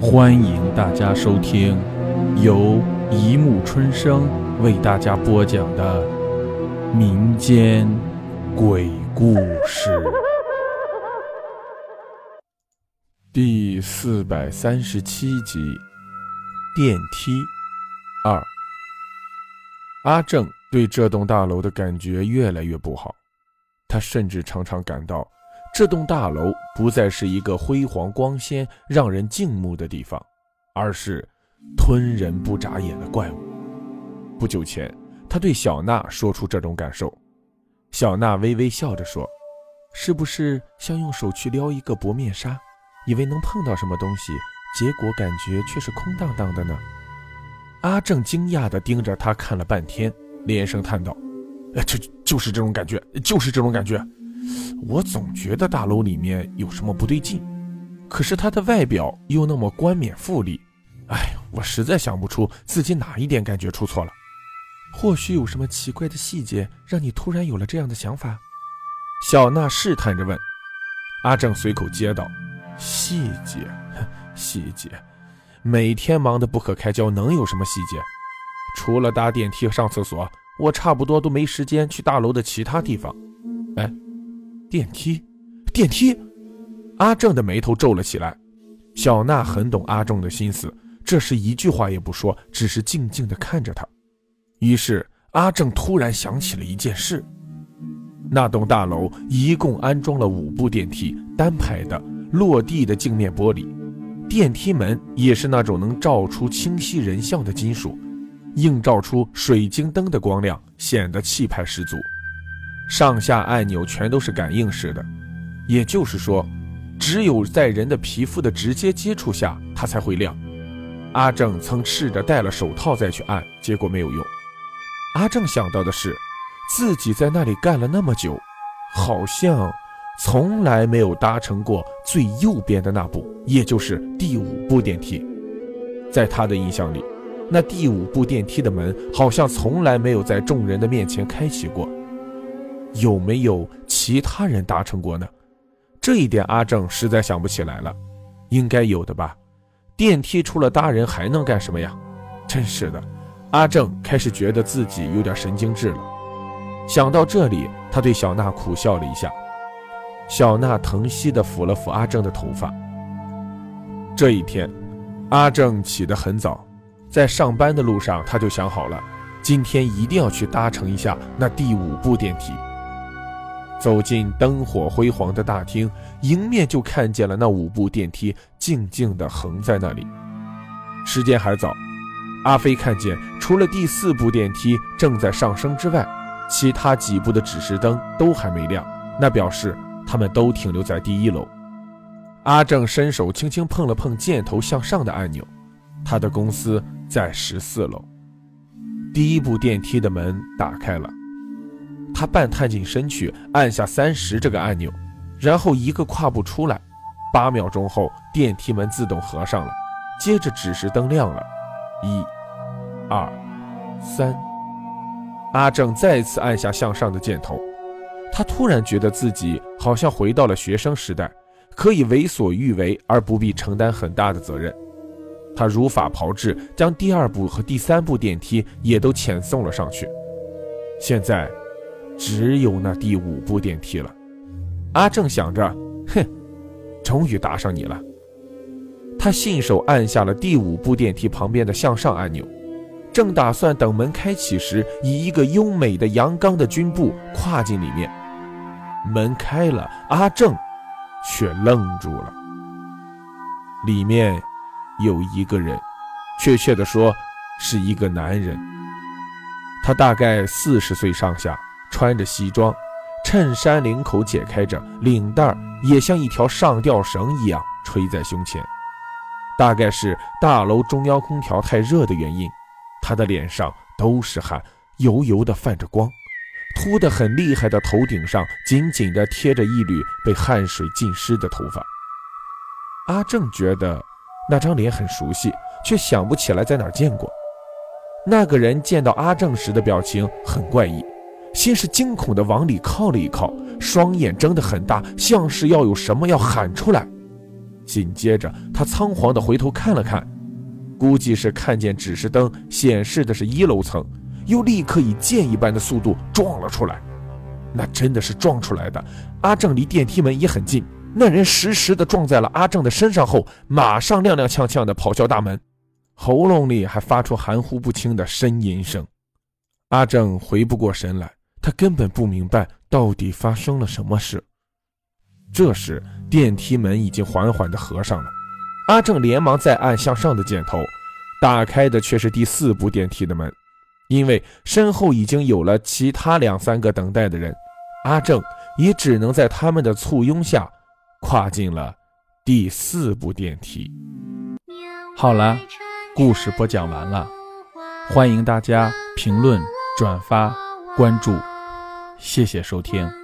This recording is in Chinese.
欢迎大家收听由一木春生为大家播讲的民间鬼故事第四百三十七集：电梯二。阿正对这栋大楼的感觉越来越不好，他甚至常常感到。这栋大楼不再是一个辉煌光鲜、让人敬慕的地方，而是吞人不眨眼的怪物。不久前，他对小娜说出这种感受，小娜微微笑着说：“是不是想用手去撩一个薄面纱，以为能碰到什么东西，结果感觉却是空荡荡的呢？”阿正惊讶地盯着他看了半天，连声叹道：“哎，就就是这种感觉，就是这种感觉。”我总觉得大楼里面有什么不对劲，可是它的外表又那么冠冕富丽，哎，我实在想不出自己哪一点感觉出错了。或许有什么奇怪的细节让你突然有了这样的想法？小娜试探着问。阿正随口接道：“细节，细节，每天忙得不可开交，能有什么细节？除了搭电梯上厕所，我差不多都没时间去大楼的其他地方。”哎。电梯，电梯！阿正的眉头皱了起来。小娜很懂阿正的心思，这时一句话也不说，只是静静地看着他。于是阿正突然想起了一件事：那栋大楼一共安装了五部电梯，单排的，落地的镜面玻璃，电梯门也是那种能照出清晰人像的金属，映照出水晶灯的光亮，显得气派十足。上下按钮全都是感应式的，也就是说，只有在人的皮肤的直接接触下，它才会亮。阿正曾试着戴了手套再去按，结果没有用。阿正想到的是，自己在那里干了那么久，好像从来没有搭乘过最右边的那部，也就是第五部电梯。在他的印象里，那第五部电梯的门好像从来没有在众人的面前开启过。有没有其他人搭乘过呢？这一点阿正实在想不起来了，应该有的吧。电梯除了搭人还能干什么呀？真是的，阿正开始觉得自己有点神经质了。想到这里，他对小娜苦笑了一下。小娜疼惜地抚了抚阿正的头发。这一天，阿正起得很早，在上班的路上他就想好了，今天一定要去搭乘一下那第五部电梯。走进灯火辉煌的大厅，迎面就看见了那五部电梯静静地横在那里。时间还早，阿飞看见除了第四部电梯正在上升之外，其他几部的指示灯都还没亮，那表示他们都停留在第一楼。阿正伸手轻轻碰了碰箭头向上的按钮，他的公司在十四楼。第一部电梯的门打开了。他半探进身去，按下三十这个按钮，然后一个跨步出来。八秒钟后，电梯门自动合上了，接着指示灯亮了。一、二、三。阿正再次按下向上的箭头，他突然觉得自己好像回到了学生时代，可以为所欲为而不必承担很大的责任。他如法炮制，将第二部和第三部电梯也都遣送了上去。现在。只有那第五部电梯了，阿正想着，哼，终于搭上你了。他信手按下了第五部电梯旁边的向上按钮，正打算等门开启时，以一个优美的阳刚的军步跨进里面。门开了，阿正却愣住了。里面有一个人，确切的说，是一个男人。他大概四十岁上下。穿着西装，衬衫领口解开着，领带也像一条上吊绳一样垂在胸前。大概是大楼中央空调太热的原因，他的脸上都是汗，油油的泛着光，秃得很厉害的头顶上紧紧地贴着一缕被汗水浸湿的头发。阿正觉得那张脸很熟悉，却想不起来在哪儿见过。那个人见到阿正时的表情很怪异。先是惊恐地往里靠了一靠，双眼睁得很大，像是要有什么要喊出来。紧接着，他仓皇地回头看了看，估计是看见指示灯显示的是一楼层，又立刻以箭一般的速度撞了出来。那真的是撞出来的。阿正离电梯门也很近，那人实时的撞在了阿正的身上后，马上踉踉跄跄的跑向大门，喉咙里还发出含糊不清的呻吟声。阿正回不过神来，他根本不明白到底发生了什么事。这时，电梯门已经缓缓地合上了。阿正连忙再按向上的箭头，打开的却是第四部电梯的门。因为身后已经有了其他两三个等待的人，阿正也只能在他们的簇拥下，跨进了第四部电梯。好了，故事播讲完了，欢迎大家评论、转发、关注，谢谢收听。